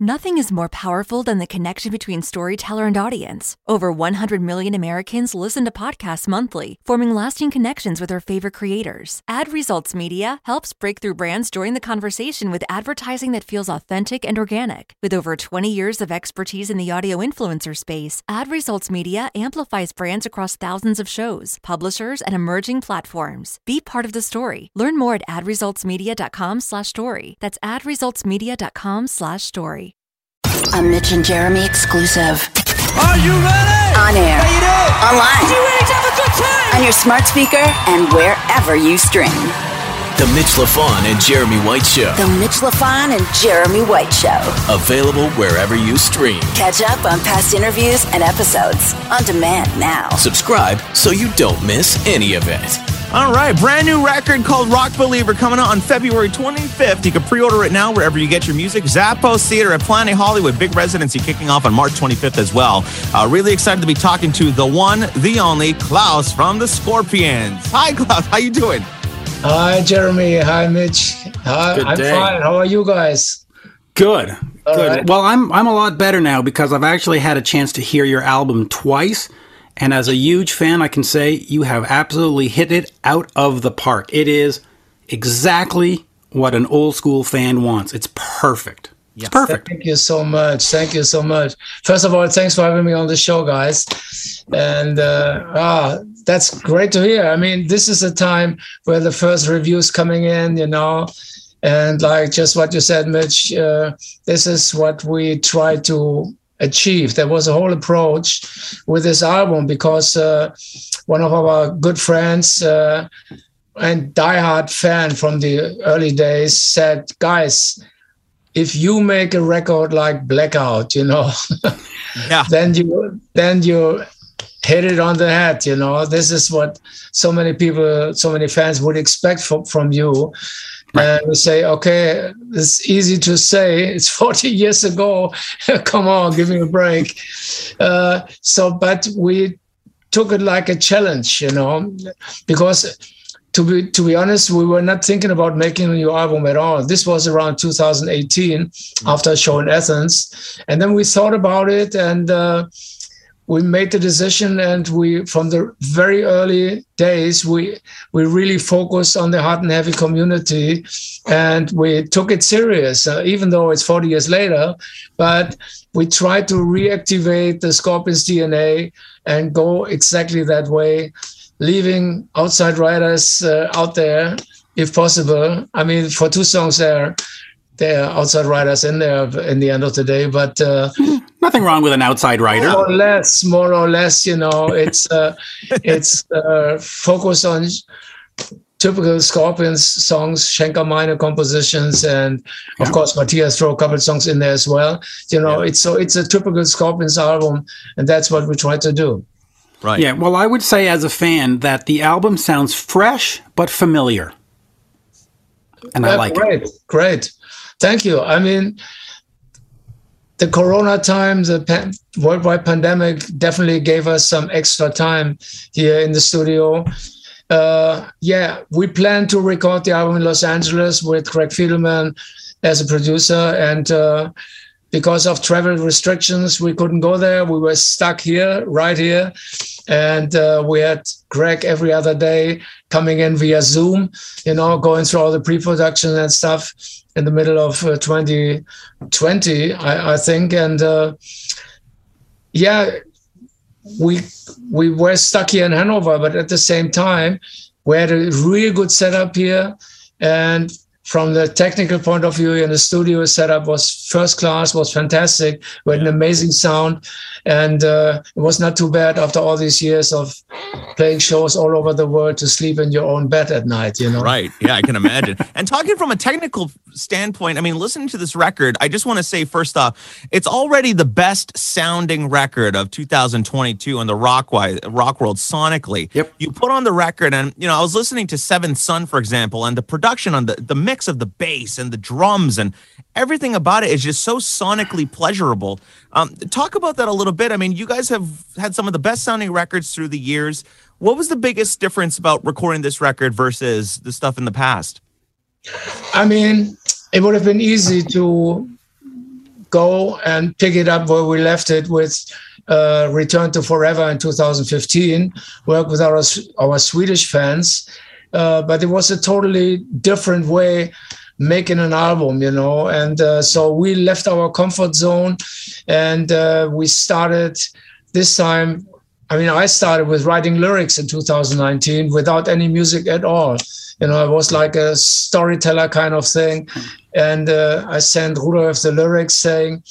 Nothing is more powerful than the connection between storyteller and audience. Over 100 million Americans listen to podcasts monthly, forming lasting connections with their favorite creators. Ad Results Media helps breakthrough brands join the conversation with advertising that feels authentic and organic. With over 20 years of expertise in the audio influencer space, Ad Results Media amplifies brands across thousands of shows, publishers, and emerging platforms. Be part of the story. Learn more at adresultsmedia.com/story. That's adresultsmedia.com/story. A Mitch and Jeremy exclusive. Are you ready? On air. Online. You ready to have a good time? On your smart speaker and wherever you stream. The Mitch Lafon and Jeremy White Show. The Mitch Lafon and Jeremy White Show. Available wherever you stream. Catch up on past interviews and episodes on demand now. Subscribe so you don't miss any of it. All right, brand new record called Rock Believer coming out on February 25th. You can pre-order it now wherever you get your music. Zappos Theater at Planet Hollywood, big residency kicking off on March 25th as well. Uh, really excited to be talking to the one, the only Klaus from the Scorpions. Hi, Klaus. How you doing? Hi, Jeremy. Hi, Mitch. Hi, Good I'm day. fine. How are you guys? Good. All Good. right. Well, I'm I'm a lot better now because I've actually had a chance to hear your album twice, and as a huge fan, I can say you have absolutely hit it out of the park. It is exactly what an old school fan wants. It's perfect. It's perfect. Thank you so much. Thank you so much. First of all, thanks for having me on the show, guys. And uh, ah, that's great to hear. I mean, this is a time where the first reviews coming in, you know, and like just what you said, Mitch. Uh, this is what we try to achieve. There was a whole approach with this album because uh, one of our good friends. Uh, and diehard fan from the early days said, "Guys, if you make a record like Blackout, you know, Yeah. then you then you hit it on the head. You know, this is what so many people, so many fans would expect from from you." And we say, okay, it's easy to say. It's 40 years ago. Come on, give me a break. Uh, so, but we took it like a challenge, you know, because to be to be honest, we were not thinking about making a new album at all. This was around 2018 after a show in Athens, and then we thought about it and uh, we made the decision. And we, from the very early days, we we really focused on the hard and heavy community, and we took it serious, uh, even though it's 40 years later. But we tried to reactivate the Scorpions DNA and go exactly that way leaving outside writers uh, out there if possible. I mean, for two songs there, there are outside writers in there in the end of the day, but uh, Nothing wrong with an outside writer. more or less, more or less, you know, it's uh, it's uh, focused on typical Scorpions songs, Schenker Meine compositions, and of course Matthias throw a couple songs in there as well. You know, it's so it's a typical Scorpions album, and that's what we try to do. Right. Yeah, well, I would say as a fan that the album sounds fresh but familiar. And I Yeah, like it. great, great. Thank you. I mean, the Corona time, the pan- worldwide pandemic definitely gave us some extra time here in the studio. Uh, yeah, we plan to record the album in Los Angeles with Greg Fidelman as a producer, and uh, because of travel restrictions, we couldn't go there. We were stuck here, right here, and uh, we had Greg every other day coming in via Zoom, you know, going through all the pre-production and stuff in the middle of uh, 2020, I, I think, and uh, yeah, we we were stuck here in Hanover, but at the same time, we had a really good setup here, and from the technical point of view, and the studio setup was first class, was fantastic. We had an amazing sound, and uh, it was not too bad after all these years of playing shows all over the world to sleep in your own bed at night. You know, Right. Yeah, I can imagine. and talking from a technical standpoint, I mean, listening to this record, I just want to say first off, it's already the best sounding record of 2022 in the rock wise, rock world sonically. Yep. You put on the record, and you know, I was listening to Seventh Sun, for example, and the production on the the mix of the bass and the drums and everything about it is just so sonically pleasurable. Um, talk about that a little bit. I mean, you guys have had some of the best sounding records through the years. What was the biggest difference about recording this record versus the stuff in the past? I mean, it would have been easy to go and pick it up where we left it with uh, Return to Forever in 2015, work with our, our Swedish fans. Uh, but it was a totally different way making an album, you know. And uh, so we left our comfort zone and uh, we started this time. I mean, I started with writing lyrics in 2019 without any music at all. You know, it was like a storyteller kind of thing. And uh, I sent Rudolf the lyrics saying,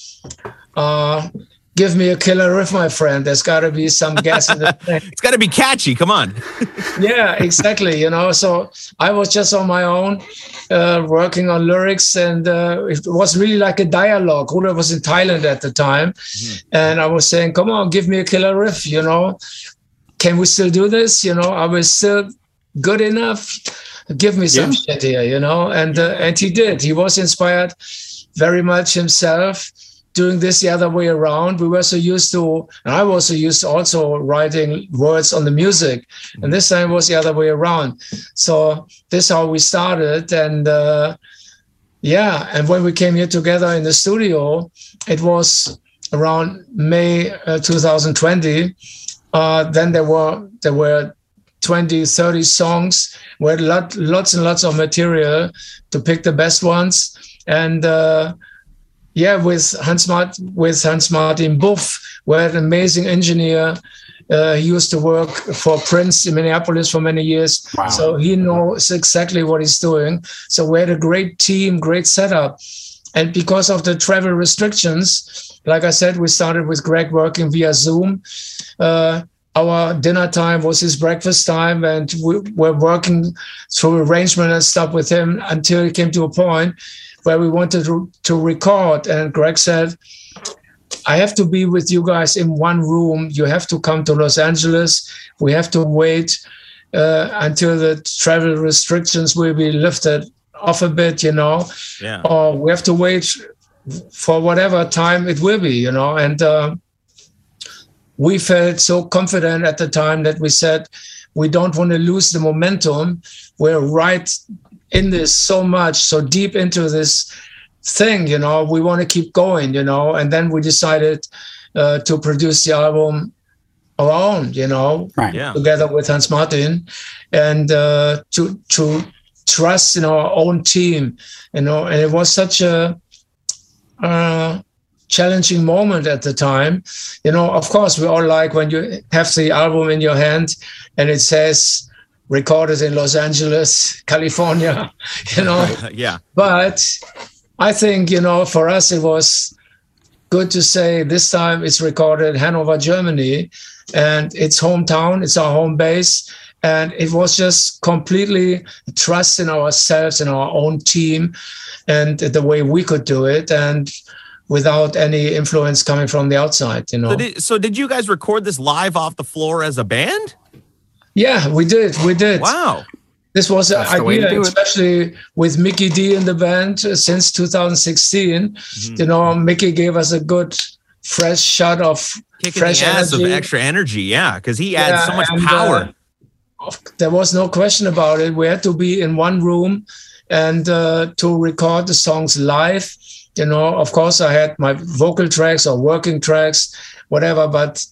uh, give me a killer riff, my friend. There's got to be some gas in the tank. it's got to be catchy. Come on. yeah, exactly. You know, so I was just on my own, uh, working on lyrics, and uh, it was really like a dialogue. Rudolf was in Thailand at the time, mm-hmm. and I was saying, "Come on, give me a killer riff." You know, can we still do this? You know, I was still good enough. Give me some yeah. shit here, you know, and uh, and he did. He was inspired very much himself doing this the other way around. We were so used to, and I was so used to also writing words on the music, and this time was the other way around. So this is how we started, and uh, yeah, and when we came here together in the studio, it was around May uh, 2020. Uh, then there were there were 20, 30 songs. We had lot, lots and lots of material to pick the best ones, and uh, yeah, with Hans Martin, with Hans Martin Buff, we had an amazing engineer. Uh, he used to work for Prince in Minneapolis for many years, wow. so he knows exactly what he's doing. So we had a great team, great setup, and because of the travel restrictions, like I said, we started with Greg working via Zoom. Uh, our dinner time was his breakfast time, and we were working through arrangement and stuff with him until it came to a point where we wanted to, to record. And Greg said, I have to be with you guys in one room. You have to come to Los Angeles. We have to wait uh, until the travel restrictions will be lifted off a bit, you know. Yeah. Or we have to wait for whatever time it will be, you know. And uh, we felt so confident at the time that we said we don't want to lose the momentum. We're right in this so much, so deep into this thing, you know, we want to keep going, you know, and then we decided uh, to produce the album alone, you know, right. yeah. together with Hans Martin, and uh, to to trust in our own team, you know, and it was such a uh, challenging moment at the time. You know, of course, we all like when you have the album in your hand and it says recorded in Los Angeles, California, you know. yeah. But I think, you know, for us, it was good to say this time it's recorded Hanover, Germany, and it's hometown, it's our home base. And it was just completely trust in ourselves and our own team and the way we could do it. And without any influence coming from the outside, you know. So did, so did you guys record this live off the floor as a band? Yeah, we did. We did. Wow. This was an idea, especially with Mikkey Dee in the band uh, since 2016. Mm-hmm. You know, Mickey gave us a good, fresh shot of Kicking fresh the ass energy. of extra energy. Yeah, because he adds yeah, so much and, power. Uh, there was no question about it. We had to be in one room and uh, to record the songs live. You know, of course, I had my vocal tracks or working tracks, whatever, but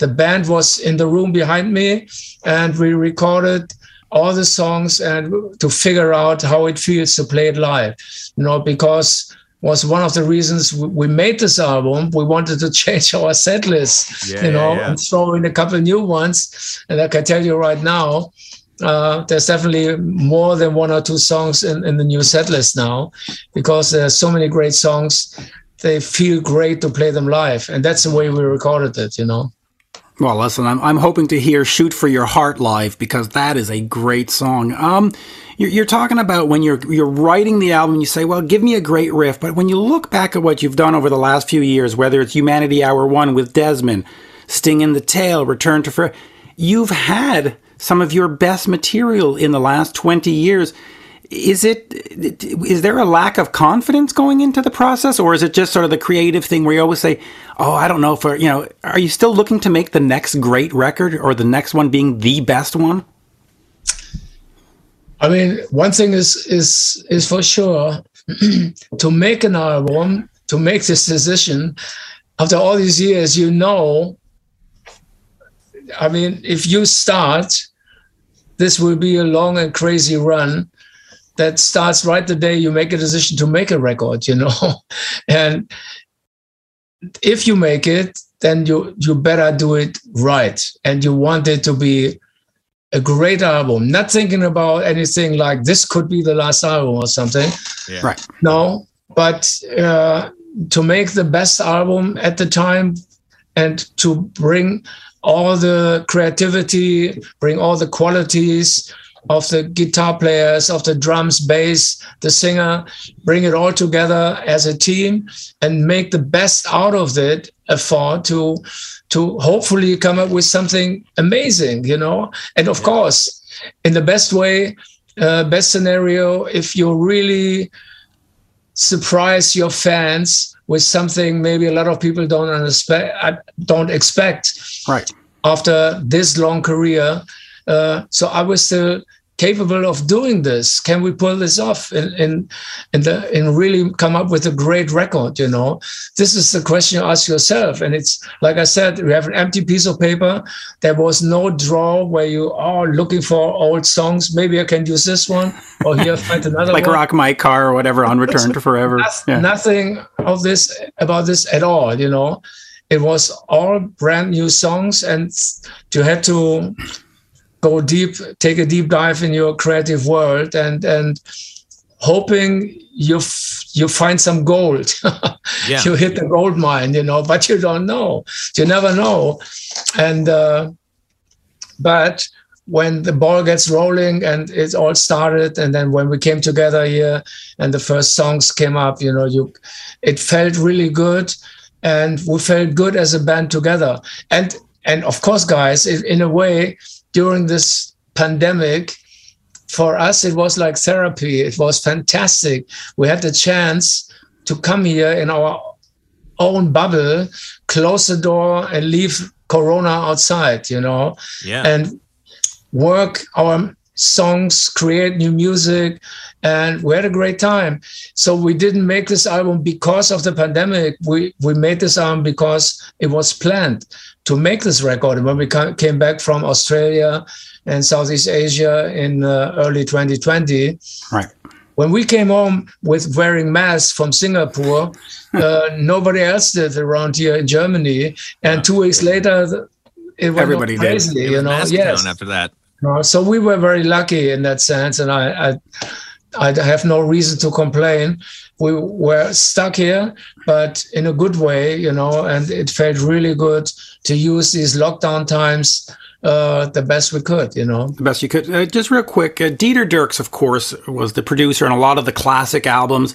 the band was in the room behind me and we recorded all the songs and to figure out how it feels to play it live. You know because was one of the reasons we made this album. We wanted to change our set list yeah, you know yeah, yeah. and throw in a couple new ones. And i can tell you right now uh, there's definitely more than one or two songs in, in the new set list now because there's so many great songs. They feel great to play them live and that's the way we recorded it you know well, listen, I'm, I'm hoping to hear Shoot for Your Heart live because that is a great song. Um, you're, you're talking about when you're, you're writing the album, you say, well, give me a great riff. But when you look back at what you've done over the last few years, whether it's Humanity Hour 1 with Desmond, Sting in the Tail, Return to Forever, you've had some of your best material in the last 20 years is it is there a lack of confidence going into the process or is it just sort of the creative thing where you always say oh i don't know for you know are you still looking to make the next great record or the next one being the best one? I mean one thing is is is for sure to make an album to make this decision after all these years you know i mean if you start this will be a long and crazy run that starts right the day you make a decision to make a record you know and if you make it then you you better do it right and you want it to be a great album not thinking about anything like this could be the last album or something Yeah. Right. no but uh, to make the best album at the time and to bring all the creativity bring all the qualities of the guitar players of the drums bass the singer bring it all together as a team and make the best out of it effort to to hopefully come up with something amazing you know and of course in the best way uh, best scenario if you really surprise your fans with something maybe a lot of people don't understand don't expect Right. after this long career. Uh, so I was still capable of doing this. Can we pull this off and and and, the, and really come up with a great record? You know, this is the question you ask yourself. And it's like I said, we have an empty piece of paper. There was no draw where you are looking for old songs. Maybe I can use this one, or here find another Like one. Rock My Car or whatever on Return to Forever. Noth- Yeah. Nothing of this about this at all. You know, it was all brand new songs, and you had to go deep, take a deep dive in your creative world, and and hoping you f- you find some gold. Yeah. you hit the gold mine, you know, but you don't know. You never know, and. Uh, but when the ball gets rolling and it all started and then when we came together here and the first songs came up you know you it felt really good and we felt good as a band together and and of course guys in, in a way during this pandemic for us it was like therapy it was fantastic we had the chance to come here in our own bubble close the door and leave corona outside you know Yeah. and work our songs, create new music, and we had a great time. So we didn't make this album because of the pandemic. We we made this album because it was planned to make this record. And when we ca- came back from Australia and Southeast Asia in uh, early 2020, Right. when we came home with wearing masks from Singapore, uh, nobody else did around here in Germany. And two weeks later, it was Everybody did. It you was know. Mask Yes. After that. So we were very lucky in that sense, and I, I, I have no reason to complain. We were stuck here, but in a good way, you know, and it felt really good to use these lockdown times uh, the best we could, you know. the best you could. Uh, just real quick, uh, Dieter Dierks, of course, was the producer on a lot of the classic albums.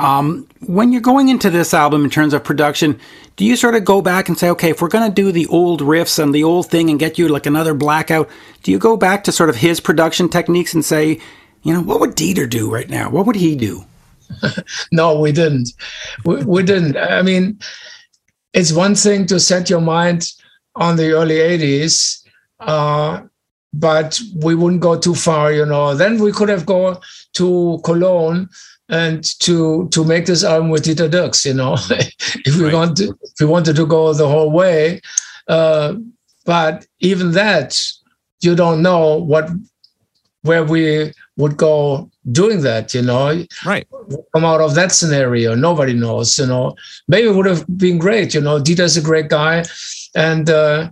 Um, when you're going into this album in terms of production, do you sort of go back and say, okay, if we're going to do the old riffs and the old thing and get you like another blackout, do you go back to sort of his production techniques and say, you know, what would Dieter do right now? What would he do? No, we didn't. We, we didn't. I mean, it's one thing to set your mind on the early 80s, uh, but we wouldn't go too far, you know. Then we could have gone to Cologne and to to make this album with Dieter Dierks, you know, if we Right. want to, if we wanted to go the whole way. Uh, but even that, you don't know what where we would go doing that, you know Right. come out of that scenario. Nobody knows, you know. Maybe it would have been great, you know. Dieter's a great guy, and uh,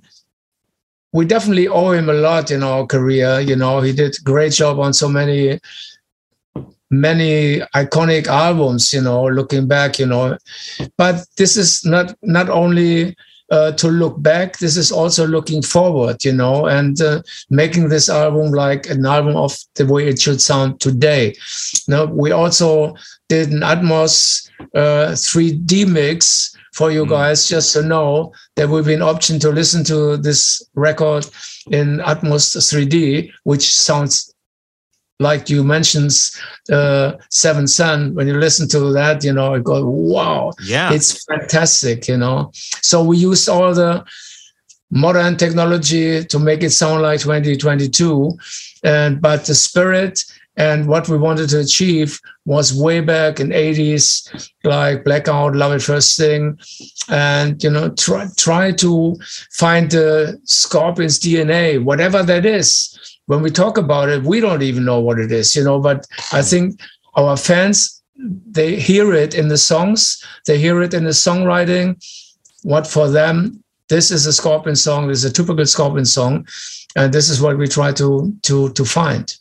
we definitely owe him a lot in our career. You know, he did a great job on so many, many iconic albums. You know, looking back, you know. But this is not not only. Uh, to look back, this is also looking forward, you know, and uh, making this album like an album of the way it should sound today. Now, we also did an Atmos uh, 3D mix for you guys, just to know there will be an option to listen to this record in Atmos 3D, which sounds like you mentioned uh, Seven Sun. When you listen to that, you know, it goes, wow, Yeah. it's fantastic, you know. So we used all the modern technology to make it sound like 2022, and but the spirit And what we wanted to achieve was way back in 80s, like Blackout, Love at First Sting, and you know, try try to find the Scorpions DNA, whatever that is. When we talk about it, we don't even know what it is, you know. But I mm. think our fans they hear it in the songs, they hear it in the songwriting. What for them, this is a Scorpion song, this is a typical Scorpion song, and this is what we try to to to find.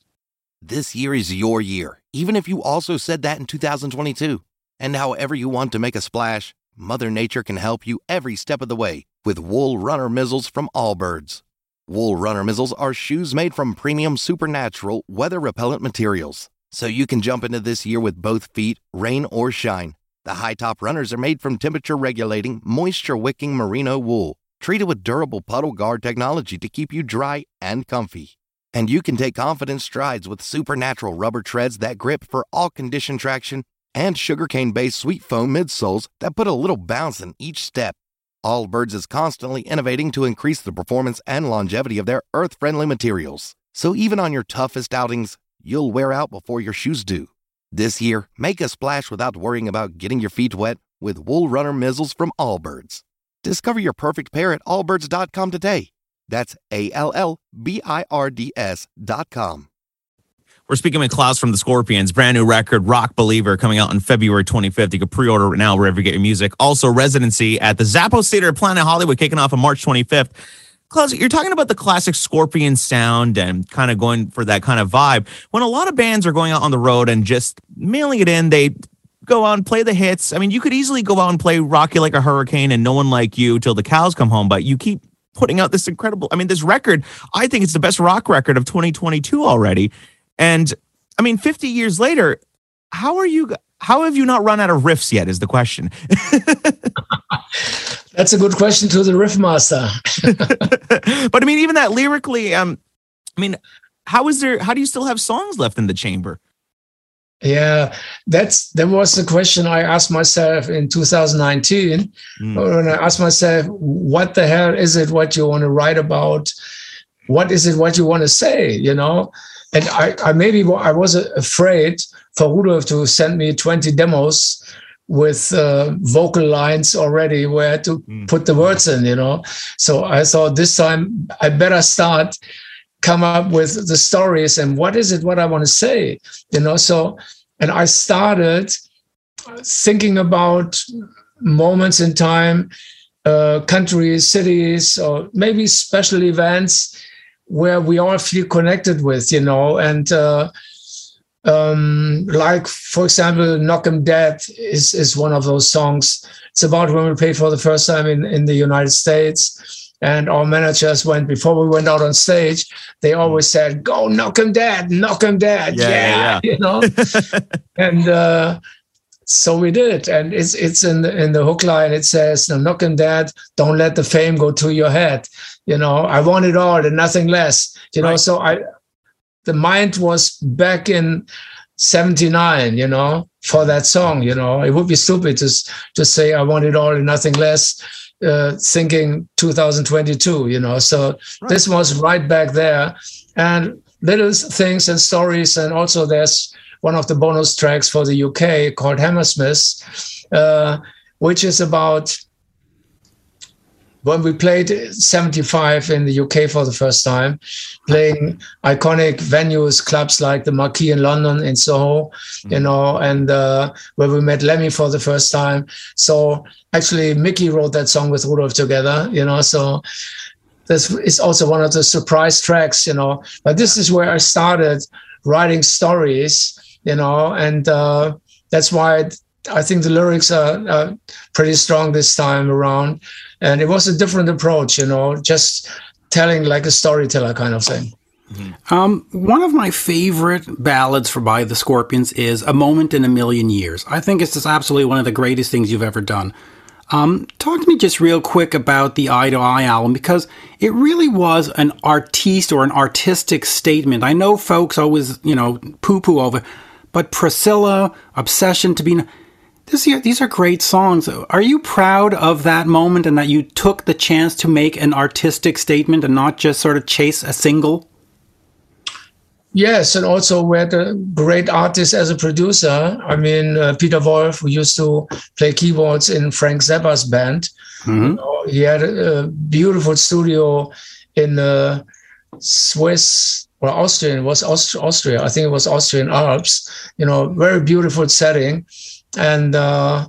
This year is your year, even if you also said that in 2022. And however you want to make a splash, Mother Nature can help you every step of the way with Wool Runner Mizzles from Allbirds. Wool Runner Mizzles are shoes made from premium supernatural weather repellent materials, so you can jump into this year with both feet, rain or shine. The high top runners are made from temperature regulating, moisture wicking merino wool, treated with durable puddle guard technology to keep you dry and comfy. And you can take confident strides with supernatural rubber treads that grip for all condition traction and sugarcane based sweet foam midsoles that put a little bounce in each step. Allbirds is constantly innovating to increase the performance and longevity of their earth friendly materials. So even on your toughest outings, you'll wear out before your shoes do. This year, make a splash without worrying about getting your feet wet with Wool Runner Mizzles from Allbirds. Discover your perfect pair at allbirds.com today. That's A L L B I R D S dot com. We're speaking with Klaus from the Scorpions, brand new record, Rock Believer, coming out on February 25th. You can pre order it now wherever you get your music. Also, residency at the Zappos Theater at Planet Hollywood, kicking off on March 25th. Klaus, you're talking about the classic Scorpion sound and kind of going for that kind of vibe. When a lot of bands are going out on the road and just mailing it in, they go out and play the hits. I mean, you could easily go out and play Rock You Like a Hurricane and No One Like You till the cows come home, but you keep putting out this incredible. I mean, this record, I think it's the best rock record of 2022 already. And I mean, 50 years later, how are you? How have you not run out of riffs yet? Is the question. That's a good question to the riff master. but I mean, even that lyrically, um, I mean, how is there? How do you still have songs left in the chamber? Yeah, that's that was the question I asked myself in 2019 mm. when I asked myself, what the hell is it what you want to write about? What is it what you want to say? You know, and I, I maybe I was afraid for Rudolf to send me 20 demos with uh, vocal lines already where to mm. put the words in, you know. So I thought this time I better start come up with the stories and what is it what I want to say, you know. So and I started thinking about moments in time, uh, countries, cities, or maybe special events where we all feel connected with, you know, and uh, um, like for example, "Knock 'Em Dead" is is one of those songs. It's about when we played for the first time in in the United States, and our managers went before we went out on stage. They always said, "Go knock 'em dead, knock 'em dead." Yeah, yeah, yeah. you know, and. Uh, so we did, and it's it's in the in the hook line. It says, "No, knock 'em dead. Don't let the fame go to your head." You know, I want it all and nothing less. You know, so I the mind was back in 79 you know for that song you know it would be stupid to just say i want it all and nothing less uh, thinking 2022 you know so right. this was right back there and little things and stories and also there's one of the bonus tracks for the uk called hammersmith uh, which is about when we played 75 in the UK for the first time, playing iconic venues, clubs like the Marquee in London, in Soho, mm-hmm. you know, and uh, where we met Lemmy for the first time. So actually, Mikkey wrote that song with Rudolf together, you know, so this is also one of the surprise tracks, you know. But this is where I started writing stories, you know, and uh, that's why I think the lyrics are, are pretty strong this time around and it was a different approach you know just telling like a storyteller kind of thing mm-hmm. um, one of my favorite ballads for by the Scorpions is "A Moment in a Million Years." I think it's just absolutely one of the greatest things you've ever done. Um, talk to me just real quick about the Eye to Eye album because it really was an artiste or an artistic statement. I know folks always, you know, poo poo over, but Priscilla, Obsession to be this, these are great songs. Are you proud of that moment and that you took the chance to make an artistic statement and not just sort of chase a single? Yes, and also we had a great artist as a producer. I mean, uh, Peter Wolf, who used to play keyboards in Frank Zappa's band. Mm-hmm. He had a, a beautiful studio in uh, Swiss or Austrian. Was Aust- Austria. I think it was Austrian Alps. You know, very beautiful setting, and uh,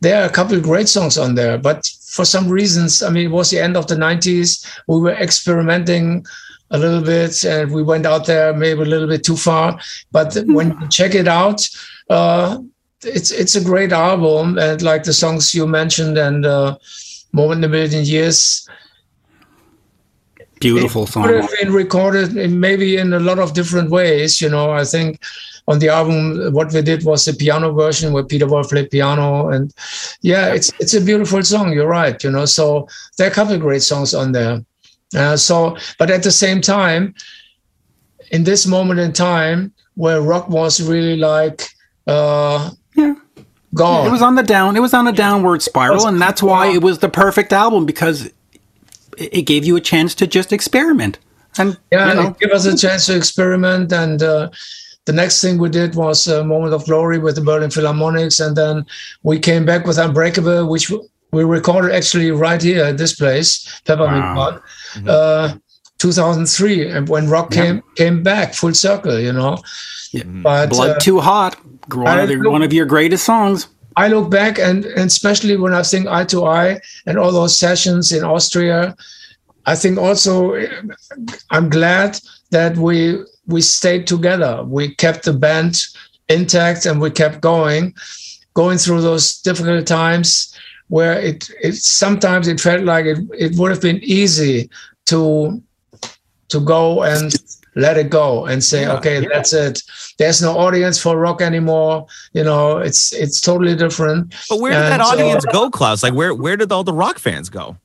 there are a couple of great songs on there. But for some reasons, I mean, it was the end of the '90s. We were experimenting a little bit and we went out there maybe a little bit too far but when you check it out uh, it's it's a great album and like the songs you mentioned and uh, moment in a million years Beautiful it song. could have been recorded in maybe in a lot of different ways you know i think on the album what we did was a piano version where peter wolf played piano and yeah it's it's a beautiful song you're right you know so there are a couple of great songs on there uh, so, but at the same time, in this moment in time where rock was really like uh, Yeah. gone, It was on the down. It was on a downward spiral, and that's why it was the perfect album because it it gave you a chance to just experiment. And yeah, you know, it gave us a chance to experiment. And uh, the next thing we did was a moment of glory with the Berlin Philharmonics, and then we came back with Unbreakable, which we recorded actually right here at this place, Peppermint Wow. Park, uh, 2003, and when rock came came back full circle, you know. Yeah. But Blood uh, Too Hot, one of, the, look- one of your greatest songs. I look back and, and especially when I think eye to eye and all those sessions in Austria, I think also I'm glad that we we stayed together. We kept the band intact and we kept going, going through those difficult times where it, it sometimes it felt like it, it would have been easy to to go and let it go and say okay that's it there's no audience for rock anymore you know it's it's totally different But where did And, that uh, audience go, Klaus? Like where where did all the rock fans go?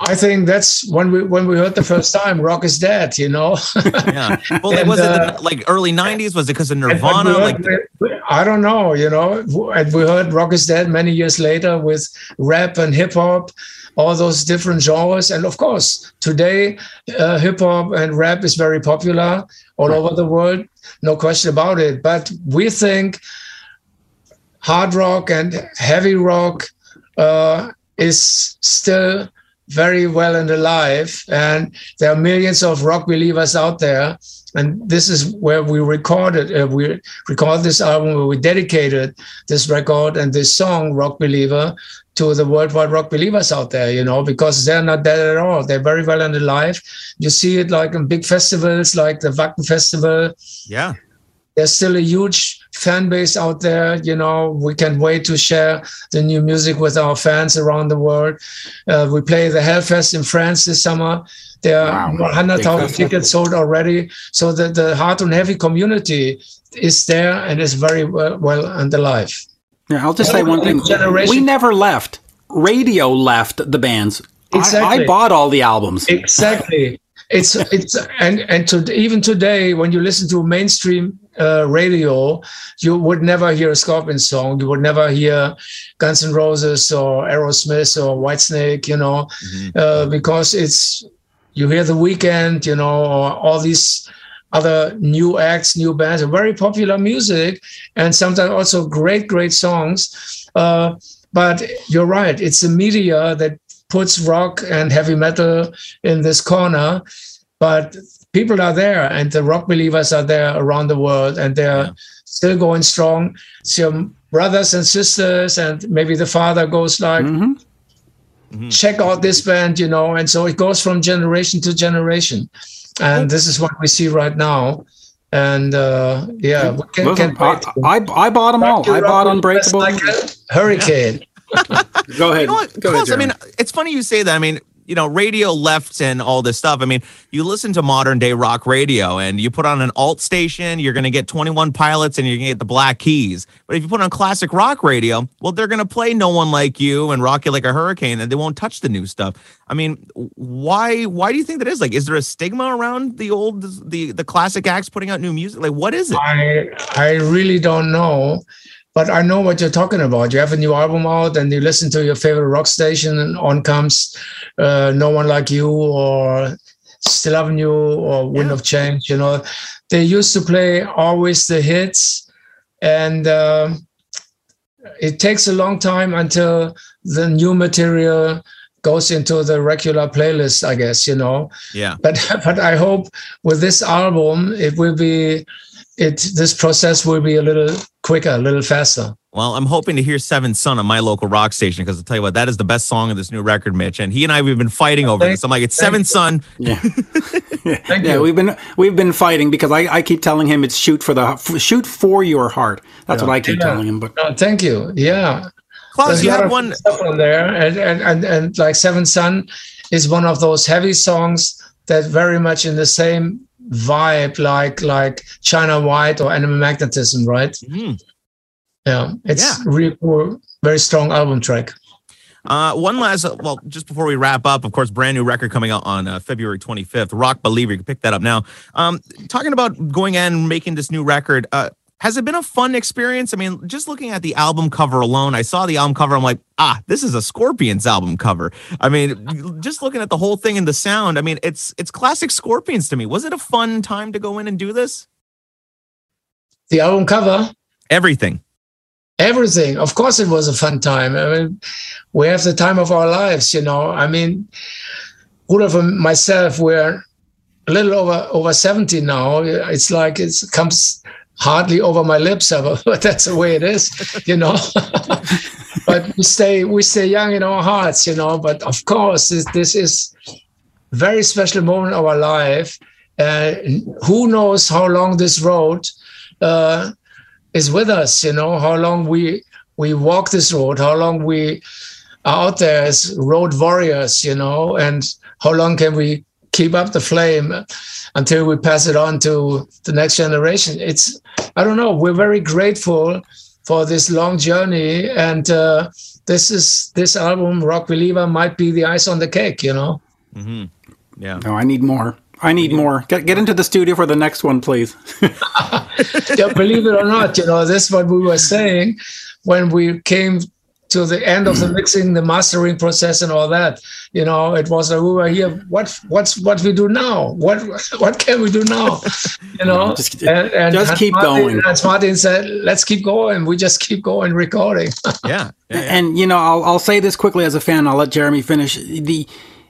I think that's when we when we heard the first time rock is dead you know Yeah. Well, And, was it uh, the, like early '90s? Was it because of Nirvana? we Like heard- we- I don't know, you know. And we heard Rock is Dead many years later with rap and hip hop, all those different genres. And of course, today, uh, hip hop and rap is very popular all over the world, no question about it. But we think hard rock and heavy rock uh, is still very well and alive. And there are millions of rock believers out there. And this is where we recorded, uh, we recorded this album where we dedicated this record and this song, Rock Believer, to the worldwide rock believers out there, you know, because they're not dead at all. They're very well and alive. You see it like in big festivals like the Wacken Festival, yeah. there's still a huge fan base out there. You know, we can't wait to share the new music with our fans around the world. Uh, we play the Hellfest in France this summer. There are Wow. 100,000 tickets sold already. So the, the hard and heavy community is there and is very well, well and alive. Yeah, I'll just say one thing. Generation- We never left. Radio left the bands. I- I, bought all the albums. exactly it's it's and and to even today when you listen to mainstream uh, radio you would never hear a scorpion song. You would never hear guns N' roses or aerosmith or whitesnake you know uh, because it's you hear the Weeknd you know or all these other new acts new bands very popular music and sometimes also great great songs. Uh, but you're right it's the media that puts rock and heavy metal in this corner, but people are there and the rock believers are there around the world and they're still going strong. So brothers and sisters and maybe the father goes like, hmm check out this band, you know, and so it goes from generation to generation. And this is what we see right now. And uh, yeah, we can, Listen, can. I, I, I bought them all. I bought Unbreakable. Like a hurricane. Go ahead. You know what? Go ahead, Klaus, I mean, it's funny you say that. I mean, you know, radio left and all this stuff. I mean, you listen to modern day rock radio and you put on an alt station, you're going to get 21 pilots and you're going to get the Black Keys. But if you put on classic rock radio, well, they're going to play No One Like You and Rock You Like a Hurricane and they won't touch the new stuff. I mean, why why do you think that is? Like, is there a stigma around the old the the classic acts putting out new music? Like, what is it? I I really don't know, but I know what you're talking about. You have a new album out, and you listen to your favorite rock station, and on comes uh, "No One Like You" or Still Loving You or Wind Yeah. of Change. You know, they used to play always the hits, and um, it takes a long time until the new material goes into the regular playlist. I guess you know, Yeah. but but I hope with this album it will be it this process will be a little quicker, a little faster. Well, I'm hoping to hear Seven Sun on my local rock station because I'll tell you what, that is the best song of this new record, Mitch. And he and I we've been fighting over Thank- this. I'm like, it's Seven you. Son. Yeah, Thank yeah. you. We've been we've been fighting because I, I keep telling him it's shoot for the f- shoot for your heart. That's what I keep Yeah. telling him. But No, thank you. Yeah. Klaus, There's you a have one. stuff on there, and and, and and like Seven Sun is one of those heavy songs that very much in the same vibe, like like China White or Animal Magnetism, right? Mhm. Yeah, it's Yeah. really cool, very strong album track. Uh, one last, well, just before we wrap up, of course, brand new record coming out on uh, February 25th, Rock Believer. You can pick that up now. Um, talking about going in and making this new record, uh, has it been a fun experience? I mean, just looking at the album cover alone, I saw the album cover. I'm like, ah, this is a Scorpions album cover. I mean, just looking at the whole thing and the sound, I mean, it's it's classic Scorpions to me. Was it a fun time to go in and do this? The album cover, Everything. everything. Of course, it was a fun time. I mean, we have the time of our lives, you know. I mean, Rudolf and myself, we're a little over over 70 now. It's like it comes hardly over my lips, but that's the way it is, you know. but we stay we stay young in our hearts, you know. But of course, this, this is very special moment of our life. Uh, who knows how long this road uh, is with us? You know how long we we walk this road, how long we are out there as road warriors, you know, and how long can we keep up the flame until we pass it on to the next generation? It's I don't know. We're very grateful for this long journey, and uh, this is this album, Rock Believer, might be the ice on the cake, you know. hmm Yeah. no, I need more. I need more. Get get into the studio for the next one, please. yeah, believe it or not, you know, this is what we were saying when we came to the end of the mixing, the mastering process, and all that. You know, it was like we were here. What what's what we do now? What what can we do now? You know, Just- just Hans keep Martin, going. As Martin said, "Let's keep going." We just keep going recording. Yeah. yeah, yeah. And you know, I'll I'll say this quickly as a fan. I'll let Jeremy finish. The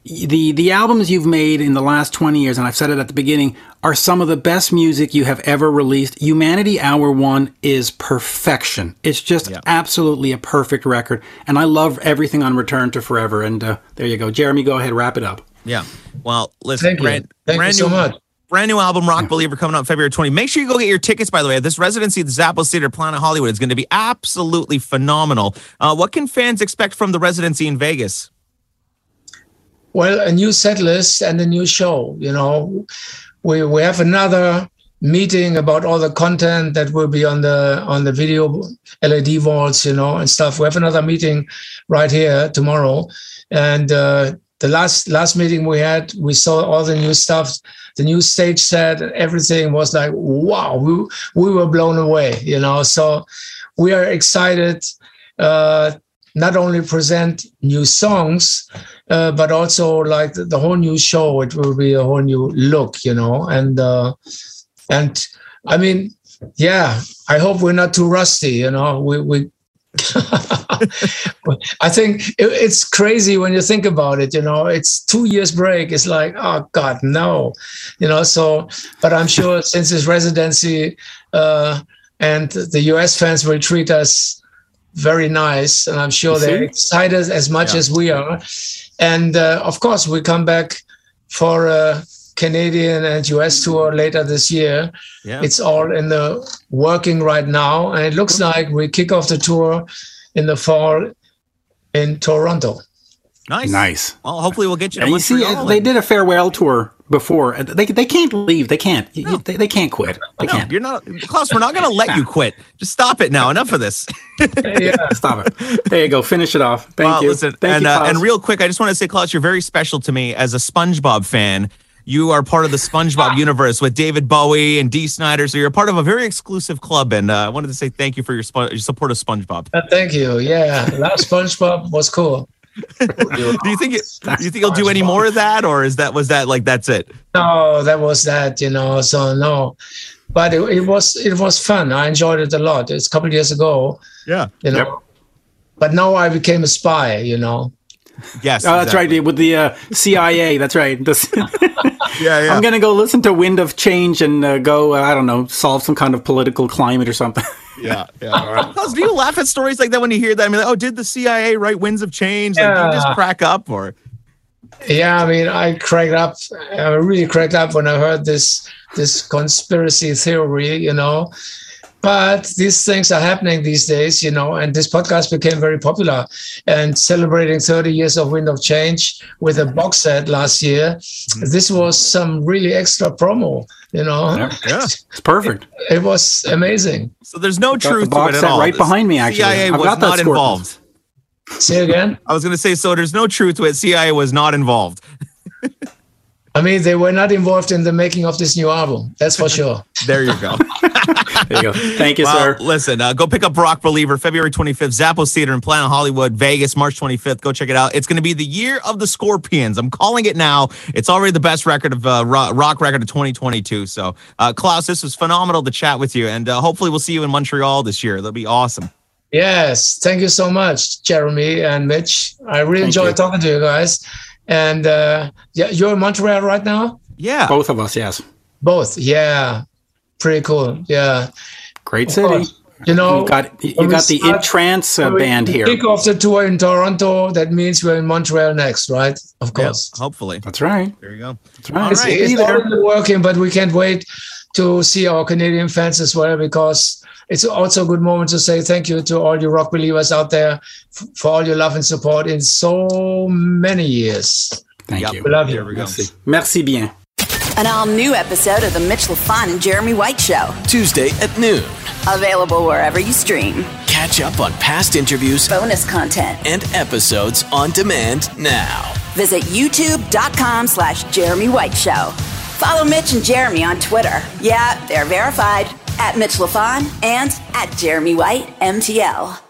the the albums you've made in the last 20 years and I've said it at the beginning are some of the best music you have ever released. Humanity Hour 1 is perfection. It's just Yeah. absolutely a perfect record and I love everything on Return to Forever and uh, there you go. Jeremy, go ahead, wrap it up. Yeah. Well, listen, Thank you. brand, Thank you brand so new, much. Brand new album, Rock Believer, coming out February 20. Make sure you go get your tickets, by the way. This residency at the Zappos Theater, Planet Hollywood, is going to be absolutely phenomenal. Uh, what can fans expect from the residency in Vegas? Well, a new set list and a new show. You know, we we have another meeting about all the content that will be on the on the video LED walls, you know, and stuff. We have another meeting right here tomorrow, and uh, the last last meeting we had, we saw all the new stuff, the new stage set, everything was like wow. We we were blown away, you know. So we are excited. Uh, not only present new songs, uh, but also like the, whole new show. It will be a whole new look, you know. And uh, and I mean, yeah, I hope we're not too rusty, you know. We we. I think it, it's crazy when you think about it. You know, it's two years break. It's like, oh God, no, you know. So, but I'm sure since this residency, uh, and the US fans will treat us very nice, and I'm sure they're excited as much Yeah. as we are. And uh, of course, we come back for a Canadian and US tour later this year. Yeah. It's all in the working right now, and it looks like we kick off the tour in the fall in Toronto. nice. Nice. Well, hopefully we'll get you And you see, they did a farewell tour before. They, they can't leave. They can't. You- you- They, they can't quit. They no, can't. you're not, Klaus. We're not going to let you quit. Just stop it now. Enough of this. yeah. Stop it. There you go. Finish it off. Thank well, you. listen, Thank and you, uh, Klaus. and real quick, I just want to say, Klaus, you're very special to me as a SpongeBob fan. You are part of the SpongeBob universe with David Bowie and Dee Snider, so you're part of a very exclusive club. And uh, I wanted to say thank you for your, spo- your support of SpongeBob. Uh, Thank you. Yeah, last SpongeBob was cool. do you think it, do you think he'll do any more of that, or is that was that like that's it? No, that was that. You know, so no, but it, it was it was fun. I enjoyed it a lot. It's a couple of years ago. Yeah, you know. Yep. But now I became a spy. You know. Yes, oh, that's exactly. right. With the uh, CIA, that's right. yeah, yeah. I'm gonna go listen to Wind of Change and uh, go. Uh, I don't know, solve some kind of political climate or something. yeah, yeah. All right. do you laugh at stories like that when you hear that? I mean, like, oh, did the CIA write Winds of Change? Like, yeah. do you just crack up or? Yeah, I mean, I cracked up. I really cracked up when I heard this this conspiracy theory. You know, but these things are happening these days, you know, and this podcast became very popular and celebrating 30 years of Wind of Change with a box set last year. Mm-hmm. This was some really extra promo, you know. Yeah, yeah. it's perfect. It, it, was amazing. So there's no truth the box to it at all. right behind me, actually. CIA I've was not involved. Say again? I was going to say, so there's no truth to it. CIA was not involved. I mean, they were not involved in the making of this new album. That's for sure. there you go. there you go. Thank you, well, sir. Listen, uh, go pick up Rock Believer February 25th, Zappos Theater in Planet Hollywood, Vegas, March 25th. Go check it out. It's going to be the year of the Scorpions. I'm calling it now. It's already the best record of uh, rock record of 2022. So, uh, Klaus, this was phenomenal to chat with you, and uh, hopefully we'll see you in Montreal this year. That'll be awesome. Yes, thank you so much, Jeremy and Mitch. I really thank enjoyed you. talking to you guys. And uh, yeah, you're in Montreal right now. Yeah, both of us. Yes, both. Yeah, pretty cool. Yeah, great city. You know, you got you got the start, trance uh, band here. Kick off the tour in Toronto. That means we're in Montreal next, right? Of course. Yeah, hopefully. That's right. There you go. That's right. It's, right. it's already working, but we can't wait to see our Canadian fans as well because it's also a good moment to say thank you to all you rock believers out there for all your love and support in so many years. Thank yep. you. We love you. We Merci. Merci bien. An all new episode of The Mitch Lafon and Jeremy White Show. Tuesday at noon. Available wherever you stream. Catch up on past interviews, bonus content, and episodes on demand now. Visit youtube.com slash Jeremy White Show. Follow Mitch and Jeremy on Twitter. Yeah, they're verified at Mitch Lafon and at Jeremy White MTL.